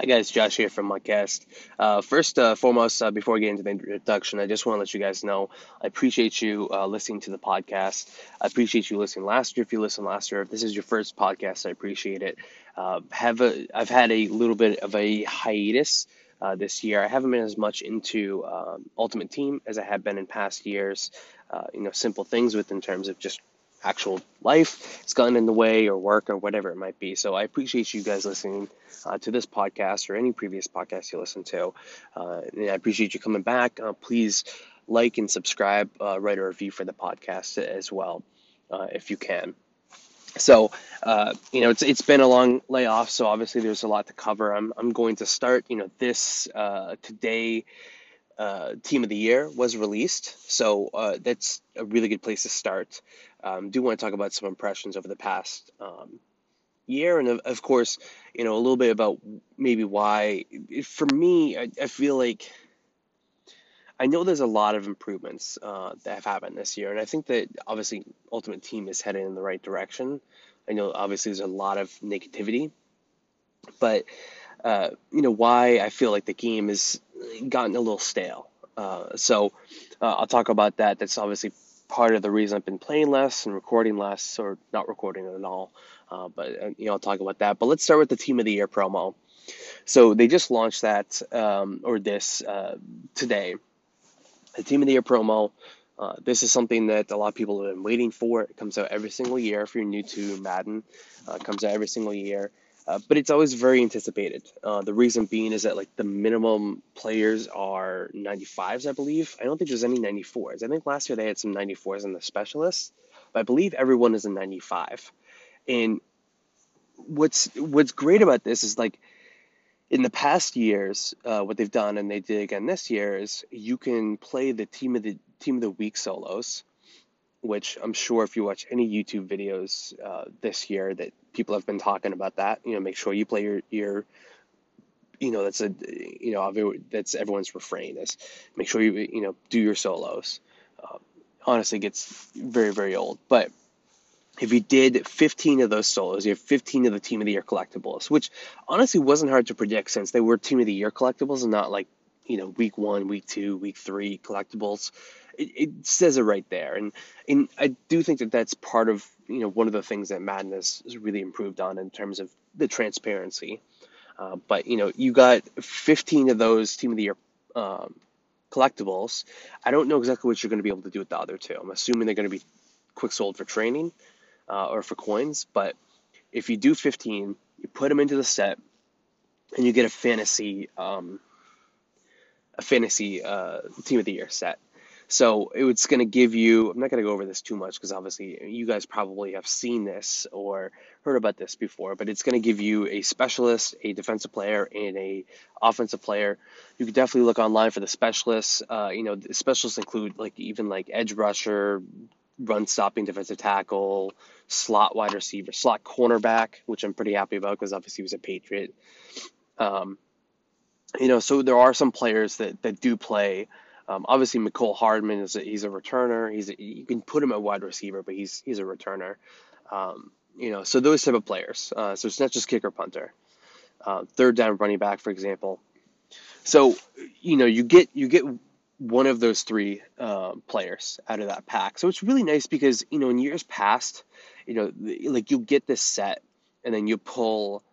Hi guys, Josh here from MUTCast. Uh, first, uh, foremost, uh, before I get into the introduction, I just want to let you guys know I appreciate you uh, listening to the podcast. I appreciate you listening last year. If you listened last year, if this is your first podcast, I appreciate it. Uh, have a, I've had a little bit of a hiatus uh, this year. I haven't been as much into um, Ultimate Team as I have been in past years. Uh, you know, simple things with in terms of just actual life has gotten in the way or work or whatever it might be. So I appreciate you guys listening uh, to this podcast or any previous podcast you listen to. Uh, and I appreciate you coming back. Uh, please like and subscribe, uh, write a review for the podcast as well, uh, if you can. So, uh, you know, it's it's been a long layoff, so obviously there's a lot to cover. I'm I'm going to start, you know, this today uh, Team of the Year was released, so uh, that's a really good place to start. Um, do want to talk about some impressions over the past um, year, and of, of, course, you know, a little bit about maybe why. For me, I, I feel like I know there's a lot of improvements uh, that have happened this year, and I think that obviously Ultimate Team is heading in the right direction. I know obviously there's a lot of negativity, but uh, you know why I feel like the game has gotten a little stale. Uh, so uh, I'll talk about that. That's obviously part of the reason I've been playing less and recording less, or not recording at all. Uh, but uh, you know I'll talk about that. But let's start with the Team of the Year promo. So they just launched that um, or this uh, today. The Team of the Year promo. Uh, this is something that a lot of people have been waiting for. It comes out every single year. If you're new to Madden, it comes out every single year. Uh, but it's always very anticipated. Uh, the reason being is that like the minimum players are 95s, I believe. I don't think there's any 94s. I think last year they had some 94s in the specialists, but I believe everyone is a 95. And what's what's great about this is like in the past years, uh, what they've done and they did again this year is you can play the team of the team of the week solos which I'm sure if you watch any YouTube videos uh, this year that people have been talking about that. You know, make sure you play your your you know that's a you know that's everyone's refrain is make sure you you know do your solos. Uh, honestly, gets very very old, but if you did 15 of those solos, you have 15 of the Team of the Year collectibles, which honestly wasn't hard to predict since they were Team of the Year collectibles and not like you know week one, week two, week three collectibles it, it says it right there. And and I do think that that's part of you know one of the things that Madden has really improved on in terms of the transparency. Uh, but you know, you got 15 of those Team of the Year um, collectibles. I don't know exactly what you're going to be able to do with the other two. I'm assuming they're going to be quick sold for training uh, or for coins. But if you do 15, you put them into the set, and you get a fantasy um, a fantasy uh, Team of the Year set. So it's going to give you, I'm not going to go over this too much because obviously you guys probably have seen this or heard about this before, but it's going to give you a specialist, a defensive player, and a offensive player. You could definitely look online for the specialists. Uh, you know, the specialists include like even like edge rusher, run stopping defensive tackle, slot wide receiver, slot cornerback, which I'm pretty happy about because obviously he was a Patriot. Um, you know, so there are some players that, that do play um, obviously, Mecole Hardman is a, he's a returner. He's a, you can put him at wide receiver, but he's he's a returner. Um, you know, so those type of players. Uh, so it's not just kicker punter. Uh, third down running back, for example. So you know you get you get one of those three uh, players out of that pack. So it's really nice because you know in years past, you know like you'll get this set and then you pull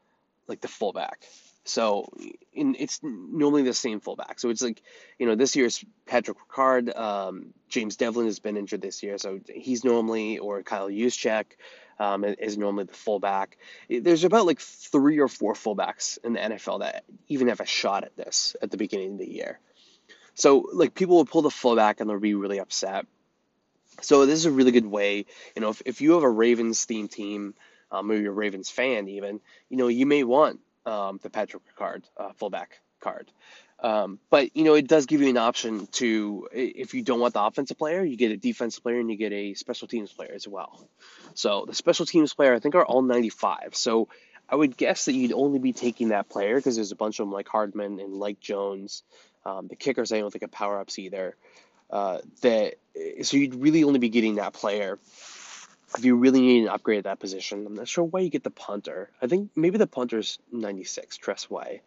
like the fullback so in, it's normally the same fullback. So it's like, you know, this year's Patrick Ricard, um, James Develin has been injured this year, so he's normally, or Kyle Juszczyk um, is normally the fullback. There's about like three or four fullbacks in the NFL that even have a shot at this at the beginning of the year. So like people will pull the fullback and they'll be really upset. So this is a really good way, you know, if, if you have a Ravens theme team, um, or you're a Ravens fan even, you know, you may want um, the Patrick card, uh, fullback card. Um, but you know, it does give you an option to, if you don't want the offensive player, you get a defensive player and you get a special teams player as well. So the special teams player, I think, are all 95. So I would guess that you'd only be taking that player because there's a bunch of them like Hardman and like Jones. Um, the kickers, I don't think, have power ups either. Uh, that so you'd really only be getting that player if you really need an upgrade at that position, I'm not sure why you get the punter. I think maybe the punter's 96, Tress Way.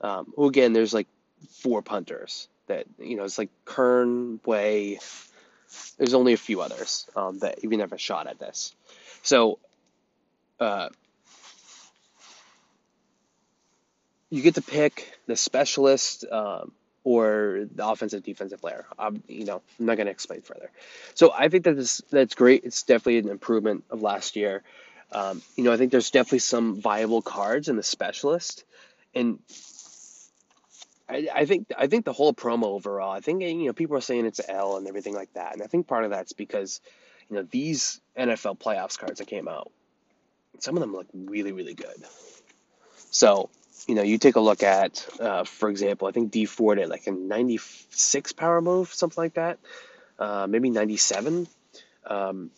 Um, again, there's like four punters that you know it's like Kern, Way. There's only a few others um, that even have a shot at this. So uh, you get to pick the specialist um, or the offensive defensive player. Um, you know, I'm not going to explain further. So I think that this that's great. It's definitely an improvement of last year. Um, you know, I think there's definitely some viable cards in the specialist, and I, I think I think the whole promo overall. I think you know people are saying it's L and everything like that, and I think part of that's because you know these NFL playoffs cards that came out, some of them look really really good. So you know you take a look at, uh, for example, I think D Ford at like a 96 power move, something like that, uh, maybe 97. Um,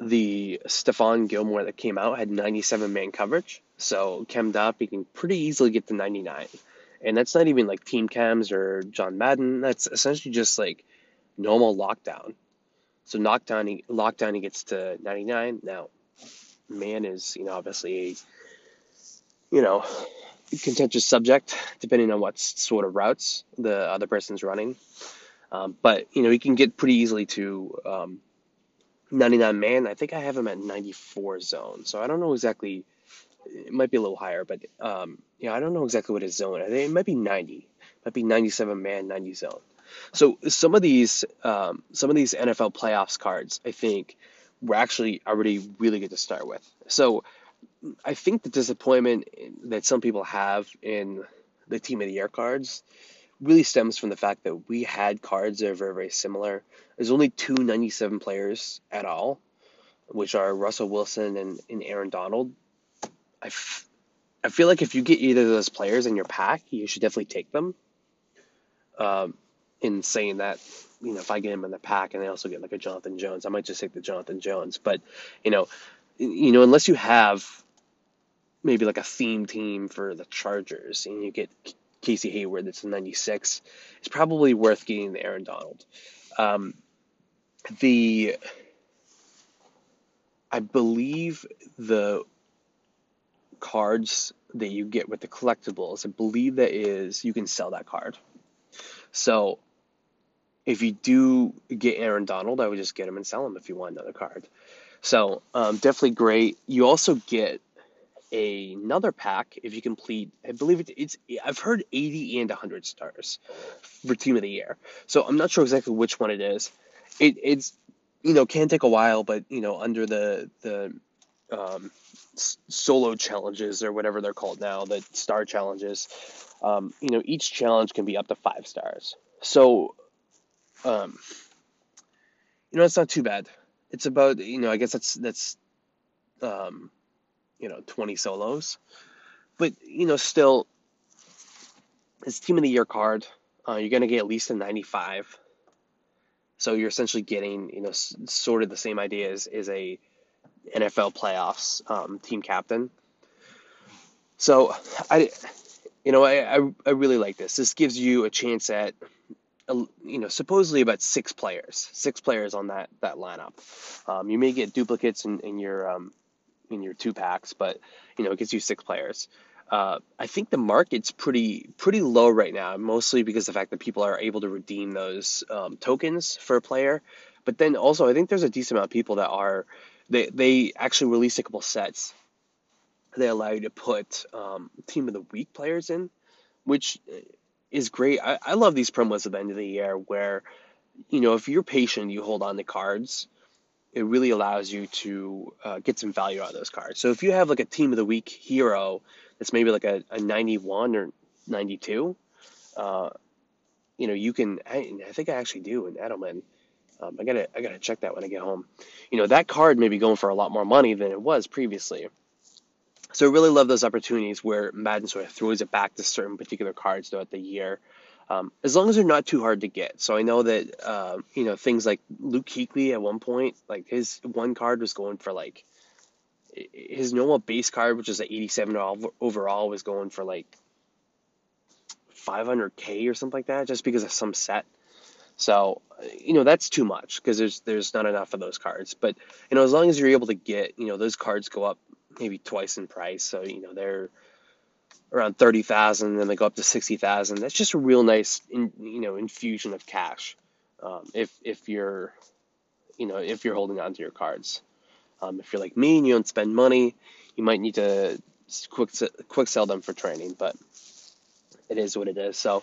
the Stephon Gilmore that came out had 97 man coverage. So up, he can pretty easily get to 99. And that's not even like team chems or John Madden. That's essentially just like normal lockdown. So knockdown, he, lockdown, he gets to 99. Now, man is, you know, obviously a, you know, contentious subject depending on what sort of routes the other person's running. Um, but, you know, he can get pretty easily to um, 99 man. I think I have him at 94 zone. So I don't know exactly. It might be a little higher, but um, yeah, I don't know exactly what his zone. I think it might be 90. It might be 97 man, 90 zone. So some of these, um, some of these NFL playoffs cards, I think, were actually already really good to start with. So I think the disappointment that some people have in the team of the year cards really stems from the fact that we had cards that are very, very similar. There's only two 97 players at all, which are Russell Wilson and, and Aaron Donald. I, f- I feel like if you get either of those players in your pack, you should definitely take them. Um, in saying that, you know, if I get him in the pack and I also get like a Jonathan Jones, I might just take the Jonathan Jones. But, you know, you know, unless you have maybe like a theme team for the Chargers and you get Casey Hayward that's a 96, it's probably worth getting the Aaron Donald. Um, the I believe the cards that you get with the collectibles, I believe that is you can sell that card. So if you do get Aaron Donald, I would just get him and sell him if you want another card. So um, definitely great. You also get a, another pack if you complete. I believe it, it's. I've heard 80 and 100 stars for Team of the Year. So I'm not sure exactly which one it is. It, it's you know can take a while, but you know under the the um, solo challenges or whatever they're called now, the star challenges. Um, you know each challenge can be up to five stars. So um, you know it's not too bad. It's about you know I guess that's that's um, you know 20 solos, but you know still it's team of the year card. Uh, you're gonna get at least a 95. So you're essentially getting, you know, s- sort of the same idea as, as a NFL playoffs um, team captain. So I, you know, I, I, I really like this. This gives you a chance at, you know, supposedly about six players, six players on that that lineup. Um, you may get duplicates in, in your um, in your two packs, but you know, it gives you six players. Uh, I think the market's pretty pretty low right now, mostly because of the fact that people are able to redeem those um, tokens for a player. But then also, I think there's a decent amount of people that are they they actually release a couple sets. They allow you to put um, team of the week players in, which is great. I, I love these promos at the end of the year where, you know, if you're patient, you hold on to cards it really allows you to uh, get some value out of those cards. So if you have like a team of the week hero that's maybe like a, a 91 or 92, uh, you know, you can, I, I, think I actually do in Edelman. Um, I gotta, I gotta check that when I get home. You know, that card may be going for a lot more money than it was previously. So I really love those opportunities where Madden sort of throws it back to certain particular cards throughout the year. Um, as long as they're not too hard to get. So I know that uh, you know things like Luke Kuechly at one point, like his one card was going for like his normal base card, which is an 87 overall, was going for like 500k or something like that, just because of some set. So you know that's too much because there's there's not enough of those cards. But you know as long as you're able to get you know those cards go up maybe twice in price, so you know they're around thirty thousand, then they go up to sixty thousand. That's just a real nice, in, you know, infusion of cash. Um, if if you're, you know, if you're holding on to your cards, um, if you're like me and you don't spend money, you might need to quick quick sell them for training, but it is what it is. So,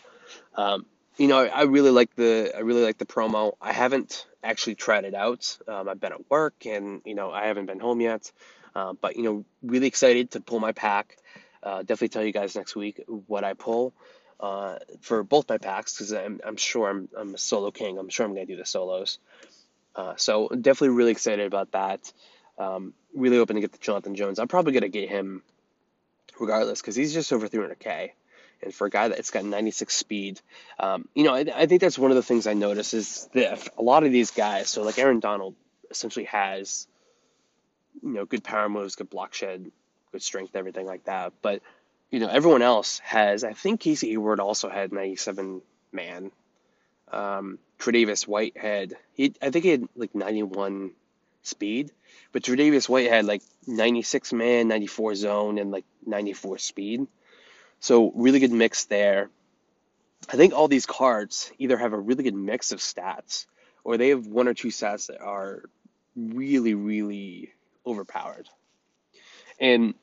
um, you know, I really like the I really like the promo. I haven't actually tried it out. Um, I've been at work and you know I haven't been home yet, uh, but you know really excited to pull my pack. Uh, definitely tell you guys next week what I pull uh, for both my packs because I'm, I'm sure I'm, I'm a solo king. I'm sure I'm gonna do the solos. Uh, so definitely really excited about that. Um, really hoping to get the Jonathan Jones. I'm probably gonna get him regardless because he's just over 300k and for a guy that's got 96 speed, um, you know, I, I, think that's one of the things I notice is that a lot of these guys, so like Aaron Donald, essentially has, you know, good power moves, good block shed, good strength, everything like that. But you know, everyone else has. I think Casey Hayward also had 97 man. Um, Tre'Davious White had, he, I think he had like 91 speed, but Tre'Davious White had like 96 man, 94 zone, and like 94 speed. So really good mix there. I think all these cards either have a really good mix of stats or they have one or two stats that are really, really overpowered. And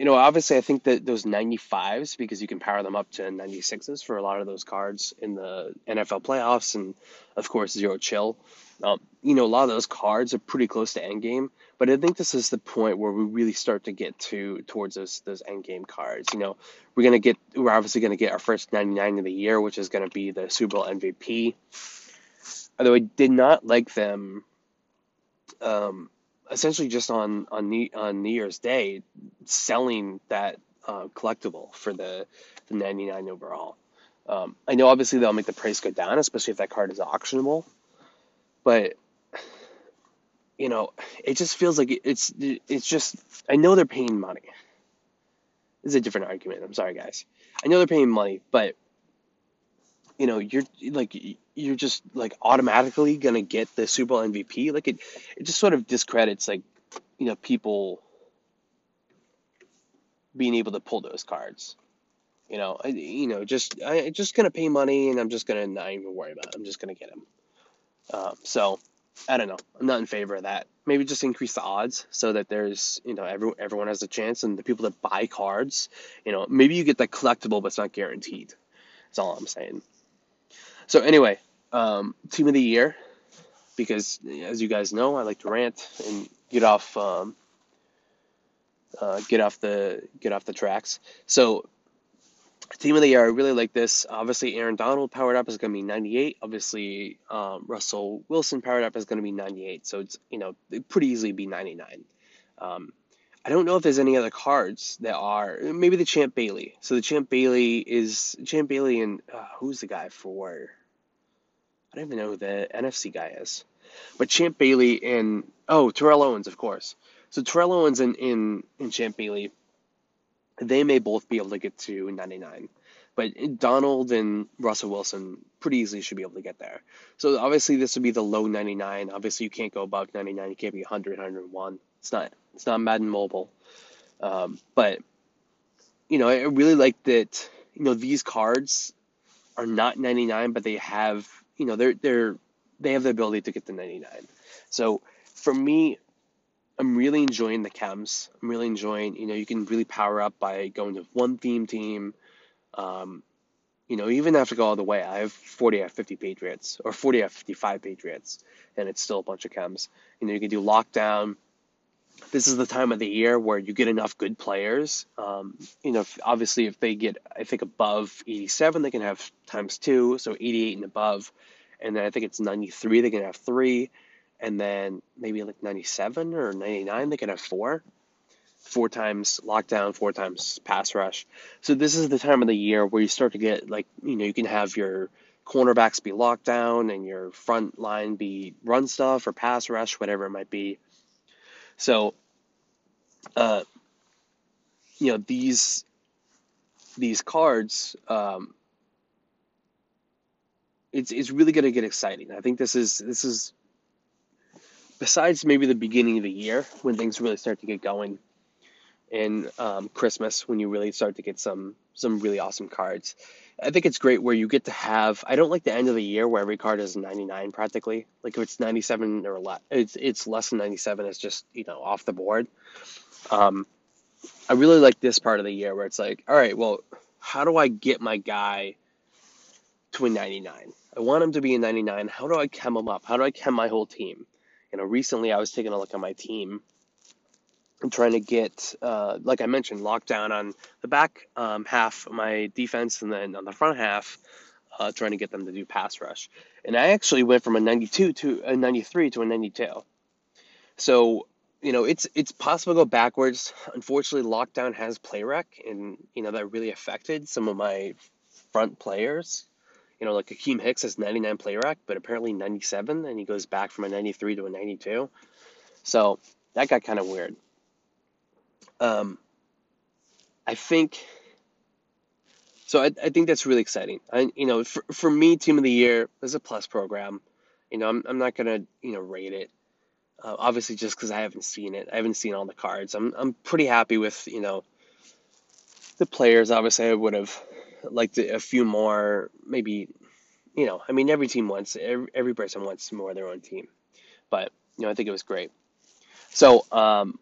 you know, obviously, I think that those 95s, because you can power them up to 96s for a lot of those cards in the NFL playoffs, and of course, Zero Chill. Um, you know, a lot of those cards are pretty close to endgame, but I think this is the point where we really start to get to towards those those endgame cards. You know, we're gonna get, we're obviously gonna get our first 99 of the year, which is gonna be the Super Bowl MVP. Although I did not like them. Um, essentially just on on New, on New Year's Day selling that uh, collectible for the the 99 overall. Um, I know obviously they'll make the price go down, especially if that card is auctionable, but you know it just feels like it's it's just I know they're paying money. This is a different argument. I'm sorry, guys. I know they're paying money, but you know, you're like you're just like automatically gonna get the Super Bowl MVP. Like it, it just sort of discredits like you know people being able to pull those cards. You know, I, you know, just I just gonna pay money and I'm just gonna not even worry about it. I'm just gonna get them. Um, so I don't know. I'm not in favor of that. Maybe just increase the odds so that there's you know every, everyone has a chance and the people that buy cards, you know, maybe you get that collectible but it's not guaranteed. That's all I'm saying. So anyway, um, team of the year, because as you guys know, I like to rant and get off um, uh, get off the get off the tracks. So team of the year, I really like this. Obviously, Aaron Donald powered up is going to be 98. Obviously, um, Russell Wilson powered up is going to be 98. So it's you know it pretty easily be 99. Um, I don't know if there's any other cards that are maybe the Champ Bailey. So the Champ Bailey is Champ Bailey and uh, who's the guy for I don't even know who the NFC guy is. But Champ Bailey and oh Terrell Owens, of course. So Terrell Owens and in in Champ Bailey, they may both be able to get to 99. But Donald and Russell Wilson pretty easily should be able to get there. So obviously this would be the low 99. Obviously you can't go above 99. You can't be 100, 101. It's not it's not Madden Mobile. Um, but you know I really like that. You know these cards are not 99, but they have you know they're they're they have the ability to get to 99. So for me, I'm really enjoying the chems. I'm really enjoying you know you can really power up by going to one theme team. Um, you know, even to go all the way. I have 40 out 50 Patriots or 40 out 55 Patriots, and it's still a bunch of chems. You know, you can do lockdown. This is the time of the year where you get enough good players. Um, you know, if, obviously, if they get, I think, above 87, they can have times two, so 88 and above and then I think it's 93 they can have three, and then maybe like 97 or 99 they can have four. Four times lockdown, four times pass rush. So this is the time of the year where you start to get like you know you can have your cornerbacks be locked down and your front line be run stuff or pass rush, whatever it might be. So, uh, you know these these cards um, it's it's really going to get exciting. I think this is this is besides maybe the beginning of the year when things really start to get going. and um, Christmas when you really start to get some some really awesome cards. I think it's great where you get to have. I don't like the end of the year where every card is 99 practically. Like if it's 97 or less, it's it's less than 97. It's just you know off the board. Um, I really like this part of the year where it's like, all right, well, how do I get my guy to a 99? I want him to be a 99. How do I chem him up? How do I chem my whole team? You know, recently I was taking a look at my team trying to get, uh, like I mentioned, locked down on the back um, half of my defense and then on the front half, uh, trying to get them to do pass rush. And I actually went from a 92 to a 93 to a 92. So you know, it's it's possible to go backwards. Unfortunately, lockdown has play rec, and you know that really affected some of my front players. You know, like Akiem Hicks has 99 play rec, but apparently 97, and he goes back from a 93 to a 92. So that got kind of weird. Um, I think. So I, I think that's really exciting. I, you know, for, for me, team of the year is a plus program. You know, I'm, I'm not gonna you know rate it uh, obviously, just because I haven't seen it, I haven't seen all the cards. I'm I'm pretty happy with you know the players. Obviously, I would have liked a few more. Maybe you know, I mean, every team wants every, every person wants more of their own team, but you know, I think it was great. So um,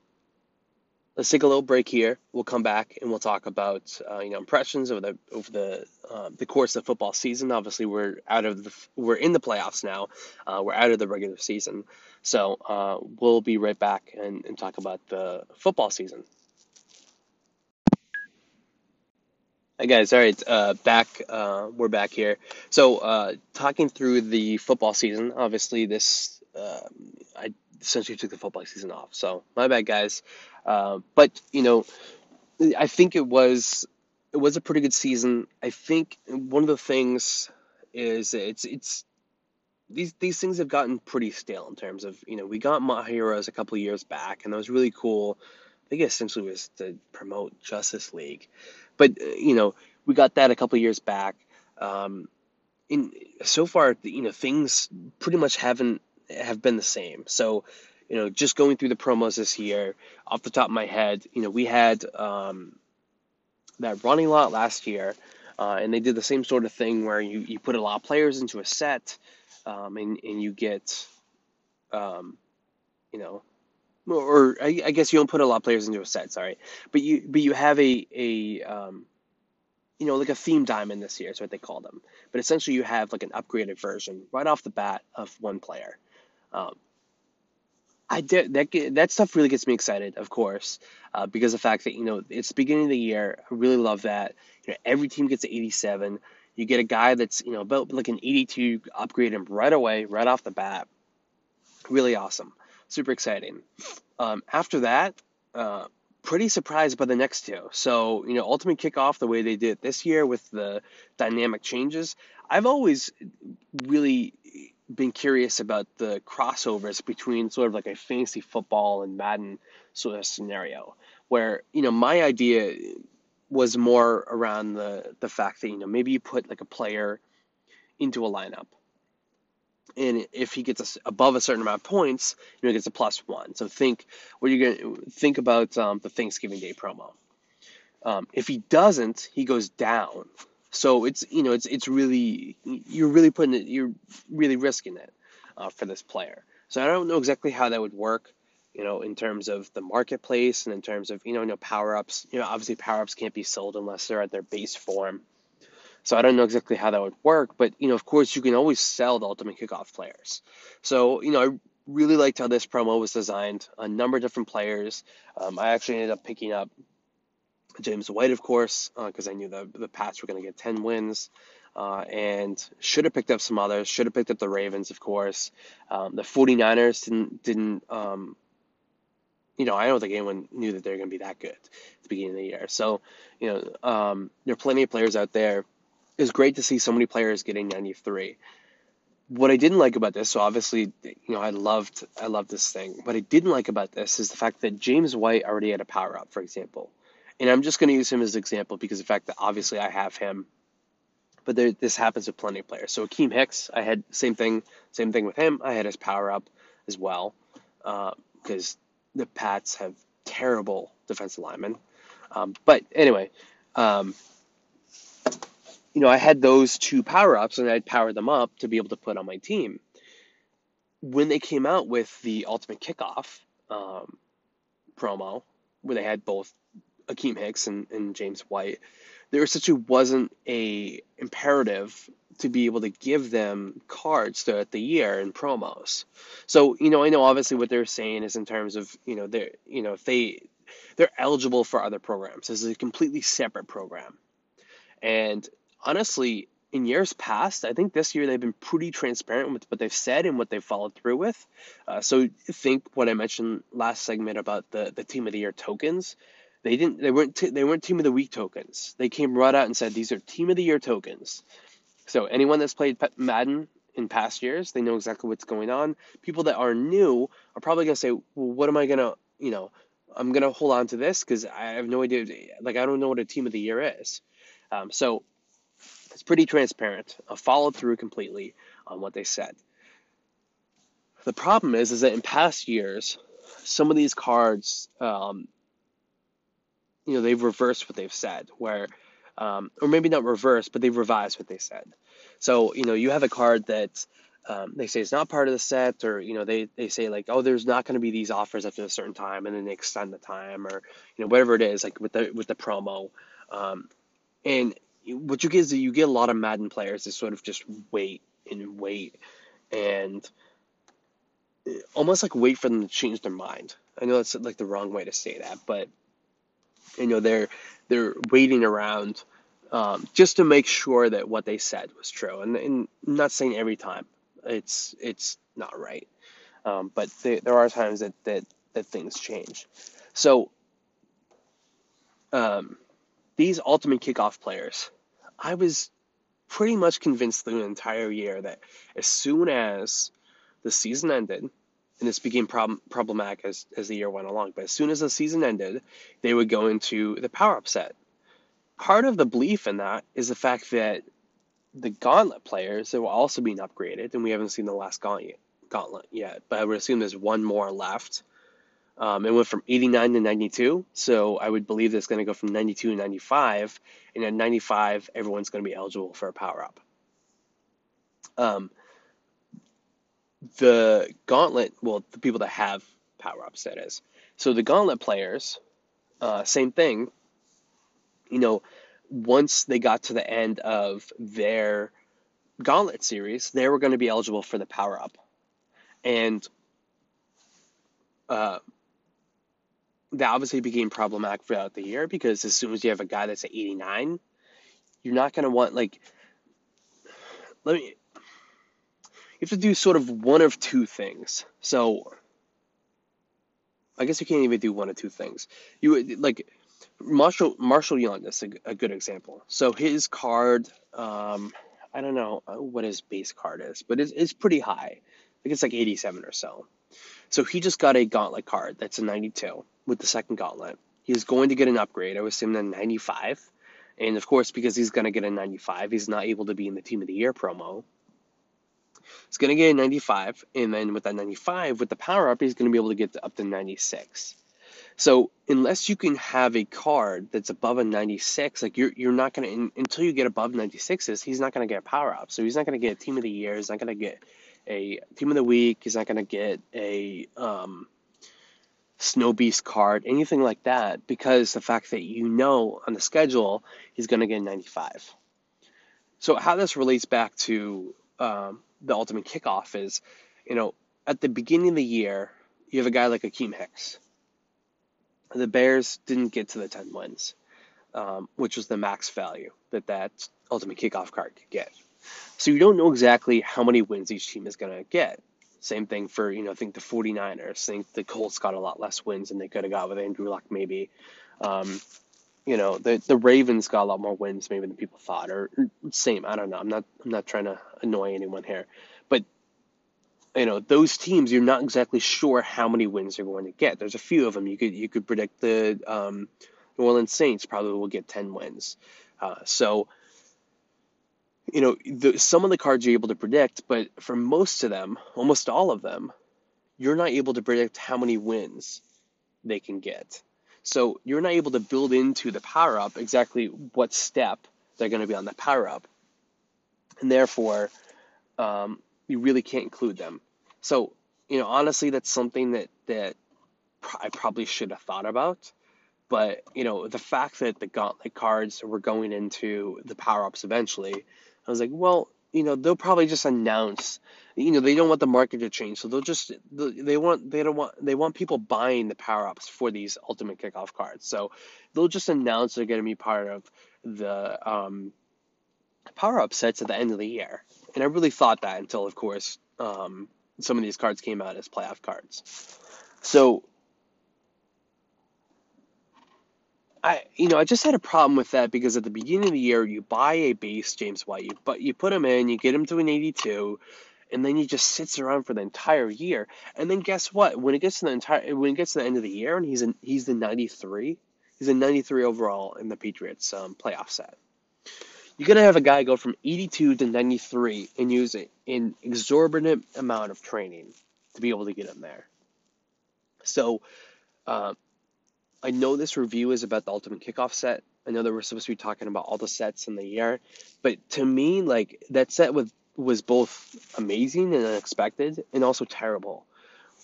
let's take a little break here. We'll come back and we'll talk about uh, you know impressions over the over the uh, the course of football season. Obviously, we're out of the we're in the playoffs now. Uh, we're out of the regular season, so uh, we'll be right back and, and talk about the football season. Hi guys, all right, uh, back. Uh, we're back here. So, talking through the football season. Obviously, this I essentially took the football season off. So my bad, guys. Uh, but you know, I think it was it was a pretty good season. I think one of the things is it's it's these these things have gotten pretty stale in terms of you know we got MUT Heroes a couple years back and that was really cool. I think essentially was to promote Justice League, but uh, you know we got that a couple years back. Um, in so far, you know things pretty much haven't have been the same. So, you know, just going through the promos this year, off the top of my head, you know, we had um, that running lot last year, uh, and they did the same sort of thing where you, you put a lot of players into a set, um, and, and you get, um, you know, or I, I, guess you don't put a lot of players into a set, sorry, but you but you have a a um, you know like a theme diamond this year is what they call them, but essentially you have like an upgraded version right off the bat of one player. Um, I did that. That stuff really gets me excited, of course, uh, because the fact that you know it's the beginning of the year. I really love that. You know, every team gets an 87. You get a guy that's you know about like an 82, upgrade him right away, right off the bat. Really awesome, super exciting. Um, after that, uh, pretty surprised by the next two. So you know, ultimate kickoff the way they did this year with the dynamic changes. I've always really been curious about the crossovers between sort of like a fantasy football and Madden sort of scenario, where you know my idea was more around the the fact that you know maybe you put like a player into a lineup, and if he gets a, above a certain amount of points, you know, he gets a plus one. So think what you're gonna think about um, the Thanksgiving Day promo. Um, if he doesn't, he goes down. So it's you know it's it's really you're really putting it you're really risking it uh, for this player. So I don't know exactly how that would work, you know, in terms of the marketplace and in terms of you know, you know power ups. You know, obviously power ups can't be sold unless they're at their base form. So I don't know exactly how that would work, but you know, of course, you can always sell the ultimate kickoff players. So you know, I really liked how this promo was designed. A number of different players. Um, I actually ended up picking up James White, of course, because uh, I knew the the Pats were going to get 10 wins. Uh, and should have picked up some others. Should have picked up the Ravens, of course. Um, the 49ers didn't didn't um, you know I don't think anyone knew that they were going to be that good at the beginning of the year. So you know um, there are plenty of players out there. It's great to see so many players getting 93. What I didn't like about this, so obviously you know I loved I loved this thing. What I didn't like about this is the fact that James White already had a power up, for example. And I'm just going to use him as an example because the fact that obviously I have him. But there, this happens with plenty of players. So Akiem Hicks, I had same thing, same thing with him. I had his power up as well because uh, the Pats have terrible defensive lineman. Um, but anyway, um, you know, I had those two power ups and I'd power them up to be able to put on my team. When they came out with the ultimate kickoff um, promo, where they had both Akiem Hicks and, and James White, there essentially wasn't a imperative to be able to give them cards throughout the year and promos. So, you know, I know obviously what they're saying is in terms of, you know, they're you know, if they they're eligible for other programs. This is a completely separate program. And honestly, in years past, I think this year they've been pretty transparent with what they've said and what they've followed through with. Uh, so think what I mentioned last segment about the, the team of the year tokens. They didn't. They weren't. T- they weren't team of the week tokens. They came right out and said these are team of the year tokens. So anyone that's played Madden in past years, they know exactly what's going on. People that are new are probably gonna say, well, what am I gonna, you know, I'm gonna hold on to this because I have no idea. Like I don't know what a team of the year is. Um, so it's pretty transparent. I followed through completely on what they said. The problem is, is that in past years, some of these cards, um, you know, they've reversed what they've said, where, um, or maybe not reversed, but they've revised what they said. So, you know, you have a card that um, they say it's not part of the set, or you know, they, they say like, oh, there's not going to be these offers after a certain time, and then they extend the time, or you know, whatever it is, like with the with the promo. Um, and what you get is you get a lot of Madden players that sort of just wait and wait and almost like wait for them to change their mind. I know that's like the wrong way to say that, but you know they're they're waiting around um, just to make sure that what they said was true. And, and I'm not saying every time it's it's not right, um, but there are times that that that things change. So um, these ultimate kickoff players I was pretty much convinced through the entire year that as soon as the season ended, and this became problem, problematic as, as the year went along, but as soon as the season ended, they would go into the power up set. Part of the belief in that is the fact that the gauntlet players that were also being upgraded, and we haven't seen the last gauntlet, gauntlet yet, but I would assume there's one more left um, it went from 89 to 92, so I would believe that it's going to go from 92 to 95, and at 95, everyone's going to be eligible for a power up. Um, the gauntlet, well, the people that have power ups, that is. So the gauntlet players, uh, same thing. You know, once they got to the end of their gauntlet series, they were going to be eligible for the power up. And uh, that obviously became problematic throughout the year because as soon as you have a guy that's at 89, you're not going to want like let me you have to do sort of one of two things. So I guess you can't even do one of two things. You like Marshall Marshall Yanda is a, a good example. So his card, um, I don't know uh, what his base card is, but it's, it's pretty high. I think it's like 87 or so. So he just got a gauntlet card that's a 92 with the second gauntlet. He's going to get an upgrade. I was assuming a 95. And of course, because he's going to get a 95, he's not able to be in the Team of the Year promo. He's going to get a 95, and then with that 95, with the power up, he's going to be able to get to up to 96. So unless you can have a card that's above a 96, like you're you're not going to until you get above 96s, he's not going to get a power up. So he's not going to get a Team of the Year. He's not going to get a Team of the Week. He's not going to get a um, Snow Beast card, anything like that, because the fact that you know on the schedule he's going to get 95. So how this relates back to um, the ultimate kickoff is, you know, at the beginning of the year, you have a guy like Akiem Hicks. The Bears didn't get to the 10 wins, um, which was the max value that that ultimate kickoff card could get. So you don't know exactly how many wins each team is going to get. Same thing for, you know, I think the 49ers. I think the Colts got a lot less wins than they could have got with Andrew Luck, maybe. Um, you know, the the Ravens got a lot more wins maybe than people thought, or same. I don't know. I'm not I'm not trying to annoy anyone here, but you know, those teams you're not exactly sure how many wins they're going to get. There's a few of them. You could you could predict the um, New Orleans Saints probably will get 10 wins. Uh, so you know, the, some of the cards you're able to predict, but for most of them, almost all of them, you're not able to predict how many wins they can get. So you're not able to build into the power up exactly what step they're going to be on the power up. And therefore, um, you really can't include them. So, you know, honestly, that's something that, that I probably should have thought about. But, you know, the fact that the gauntlet cards were going into the power ups eventually, I was like, well, you know, they'll probably just announce, you know, they don't want the market to change. So they'll just, they want, they don't want, they want people buying the power ups for these ultimate kickoff cards. So they'll just announce they're going to be part of the, um, power up sets at the end of the year. And I really thought that until, of course, um, some of these cards came out as playoff cards. So I, you know, I just had a problem with that because at the beginning of the year, you buy a base James White, you but you put him in, you get him to an 82, and then he just sits around for the entire year. And then guess what? When it gets to the entire, when it gets to the end of the year, and he's in, he's the 93, he's a 93 overall in the Patriots um, playoff set. You're gonna have a guy go from 82 to 93 and use an exorbitant amount of training to be able to get him there. So. Uh, I know this review is about the ultimate kickoff set. I know that we're supposed to be talking about all the sets in the year, but to me, like that set was was both amazing and unexpected, and also terrible,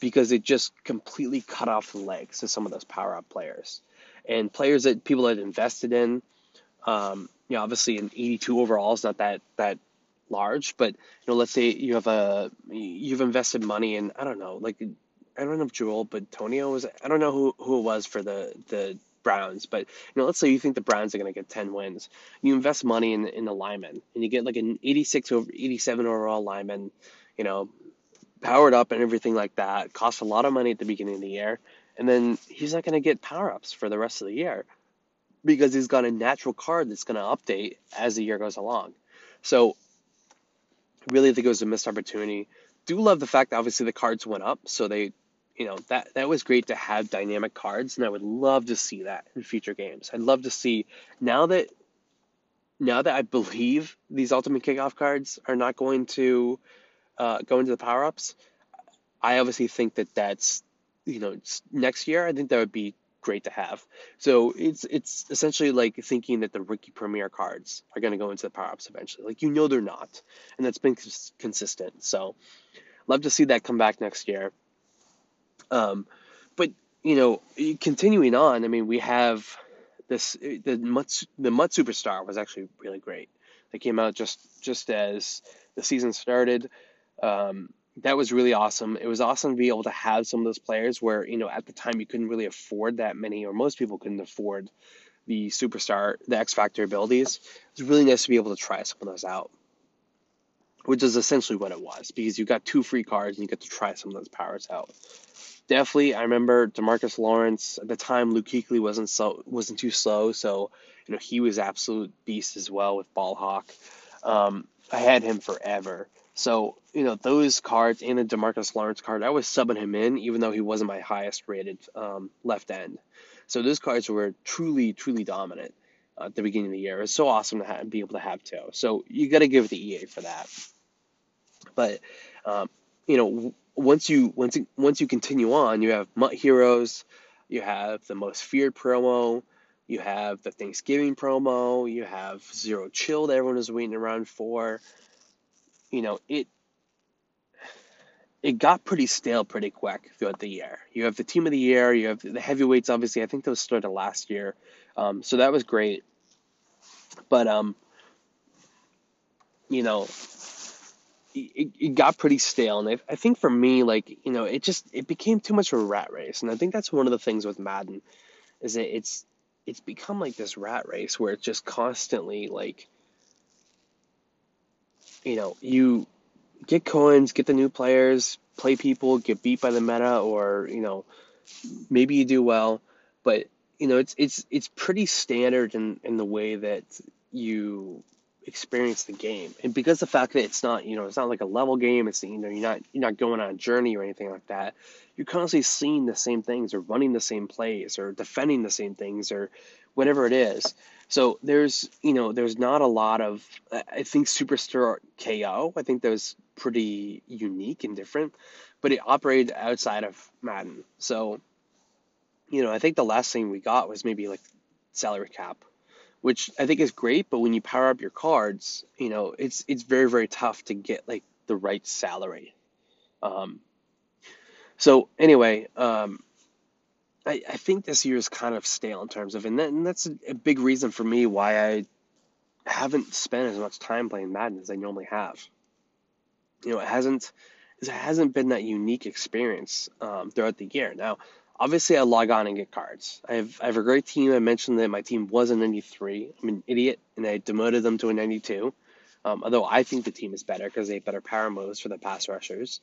because it just completely cut off the legs to some of those power up players, and players that people had invested in. Um, you know, obviously an 82 overall is not that that large, but you know, let's say you have a you've invested money in I don't know, like I don't know if Joel Bitonio was I don't know who, who it was for the the Browns, but you know, let's say you think the Browns are going to get 10 wins. You invest money in in the lineman and you get like an 86 over 87 overall lineman, you know, powered up and everything like that. Costs a lot of money at the beginning of the year, and then he's not going to get power ups for the rest of the year because he's got a natural card that's going to update as the year goes along. So, really, I think it was a missed opportunity. Do love the fact that obviously the cards went up, so they you know that that was great to have dynamic cards and i would love to see that in future games. I'd love to see now that now that i believe these ultimate kickoff cards are not going to uh, go into the power-ups i obviously think that that's you know next year i think that would be great to have. So it's it's essentially like thinking that the rookie premier cards are going to go into the power-ups eventually. Like you know they're not and that's been cons- consistent. So love to see that come back next year um, but you know, continuing on, I mean, we have this the MUT the MUT Superstar was actually really great. They came out just just as the season started. Um, that was really awesome. It was awesome to be able to have some of those players where you know at the time you couldn't really afford that many, or most people couldn't afford the superstar, the X Factor abilities. It was really nice to be able to try some of those out, which is essentially what it was because you got two free cards and you get to try some of those powers out definitely, I remember Demarcus Lawrence at the time. Luke Kuechly wasn't so wasn't too slow, so you know he was absolute beast as well with Ball Hawk. Um, I had him forever. So you know those cards and the Demarcus Lawrence card, I was subbing him in even though he wasn't my highest rated um, left end. So those cards were truly truly dominant uh, at the beginning of the year. It's so awesome to have, be able to have two. So you got to give the EA for that. But um, you know once you once once you continue on, you have MUT Heroes, you have the most feared promo, you have the Thanksgiving promo, you have Zero Chill that everyone was waiting around for. You know, it it got pretty stale pretty quick throughout the year. You have the team of the year, you have the heavyweights. Obviously, I think those started last year, um, so that was great. But um, you know, it, it got pretty stale and I, I think for me like you know it just it became too much of a rat race and i think that's one of the things with madden is that it's it's become like this rat race where it's just constantly like you know you get coins get the new players play people get beat by the meta or you know maybe you do well but you know it's it's it's pretty standard in in the way that you experience the game. And because the fact that it's not, you know, it's not like a level game, it's you know, you're not you're not going on a journey or anything like that. You're constantly seeing the same things or running the same plays or defending the same things or whatever it is. So there's, you know, there's not a lot of I think Superstar KO, I think that was pretty unique and different, but it operated outside of Madden. So you know, I think the last thing we got was maybe like salary cap, which I think is great, but when you power up your cards, you know, it's it's very very tough to get like the right salary. Um, so anyway, um, I, I think this year is kind of stale in terms of, and, that, and that's a, big reason for me why I haven't spent as much time playing Madden as I normally have. You know, it hasn't it hasn't been that unique experience um, throughout the year. Now, obviously, I log on and get cards. I have I have a great team. I mentioned that my team was a 93. I'm an idiot, and I demoted them to a 92. Um, although I think the team is better because they have better power moves for the pass rushers,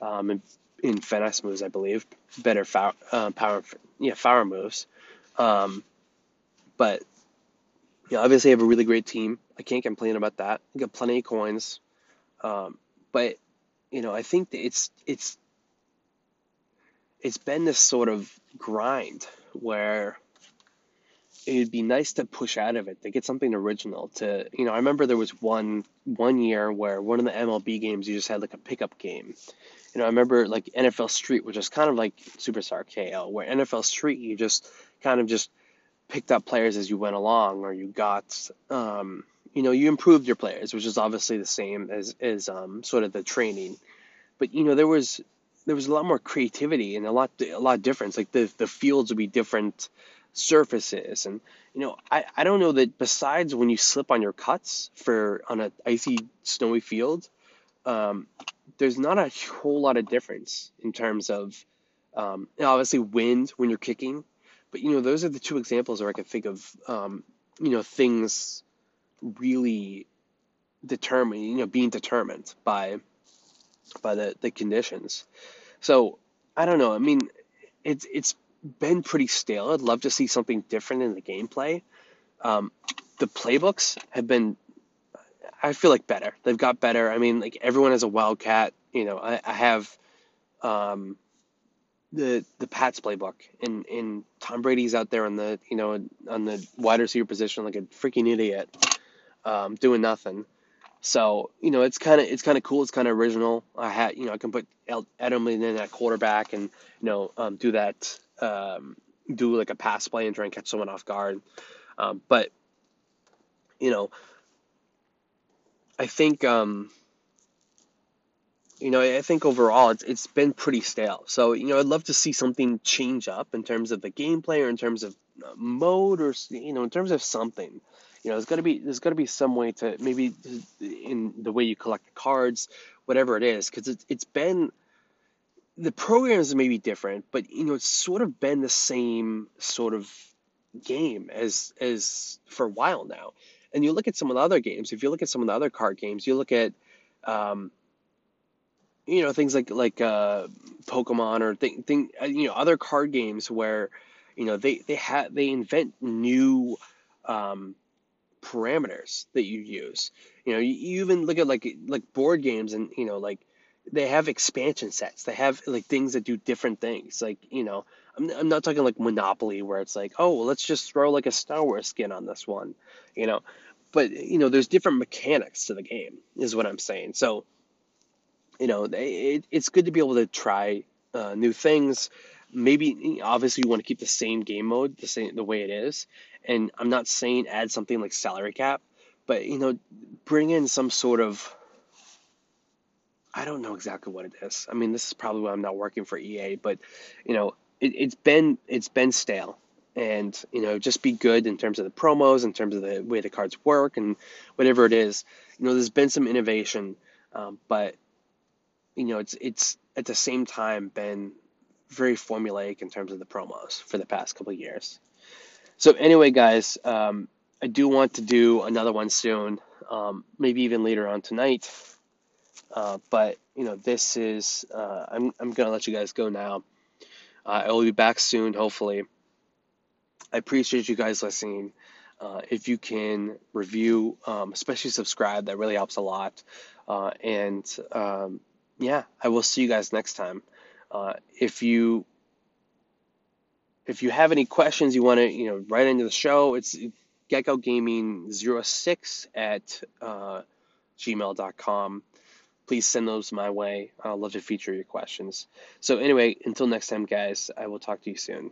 um, and in finesse moves, I believe, better uh, power, yeah, power moves. Um, but you know, obviously, I have a really great team. I can't complain about that. I got plenty of coins, um, but you know, I think that it's it's it's been this sort of grind where it'd be nice to push out of it to get something original to you know i remember there was one one year where one of the mlb games you just had like a pickup game. You know i remember like nfl street which is kind of like superstar KO where nfl street you just kind of just picked up players as you went along or you got um, you know you improved your players which is obviously the same as as um, sort of the training. But you know there was there was a lot more creativity and a lot a lot of difference. Like the the fields would be different surfaces. And you know I, I don't know that besides when you slip on your cuts for on an icy snowy field um, there's not a whole lot of difference in terms of um, obviously wind when you're kicking but you know those are the two examples where I can think of um, you know things really determined you know being determined by by the, the conditions so I don't know I mean it's it's been pretty stale. I'd love to see something different in the gameplay. Um, the playbooks have been, I feel like better. They've got better. I mean, like everyone has a wildcat. You know, I, I have um, the the Pats playbook, and and Tom Brady's out there on the you know on the wide receiver position like a freaking idiot, um, doing nothing. So you know, it's kind of it's kind of cool. It's kind of original. I had you know I can put Edelman in at quarterback and you know um, do that um, do like a pass play and try and catch someone off guard. Um, but you know, I think um, you know I think overall it's it's been pretty stale. So you know I'd love to see something change up in terms of the gameplay or in terms of uh, mode or you know in terms of something. You know, there's to be there's to be some way to maybe in the way you collect the cards, whatever it is, because it's it's been the programs may be different, but you know it's sort of been the same sort of game as as for a while now. And you look at some of the other games. If you look at some of the other card games, you look at um, you know things like like uh, Pokemon or thing, thing uh, you know other card games where you know they they have they invent new um, parameters that you use. You know, you, you even look at like like board games and you know like they have expansion sets. They have like things that do different things. Like you know, I'm I'm not talking like Monopoly where it's like, oh, well, let's just throw like a Star Wars skin on this one, you know. But you know, there's different mechanics to the game, is what I'm saying. So, you know, it, it's good to be able to try uh, new things. Maybe obviously you want to keep the same game mode the same the way it is. And I'm not saying add something like salary cap, but you know, bring in some sort of I don't know exactly what it is. I mean, this is probably why I'm not working for EA, but you know, it, it's been it's been stale, and you know, just be good in terms of the promos, in terms of the way the cards work, and whatever it is. You know, there's been some innovation, um, but you know, it's it's at the same time been very formulaic in terms of the promos for the past couple years. So anyway, guys, um, I do want to do another one soon, um, maybe even later on tonight. Uh, but you know, this is uh, I'm I'm gonna let you guys go now. Uh, I will be back soon, hopefully. I appreciate you guys listening. Uh, if you can review, um, especially subscribe, that really helps a lot. Uh, and um, yeah, I will see you guys next time. Uh, if you if you have any questions you want to you know write into the show, it's Gecko Gaming 06 at gmail.com please send those my way. I'd love to feature your questions. So, anyway, until next time, guys, I will talk to you soon.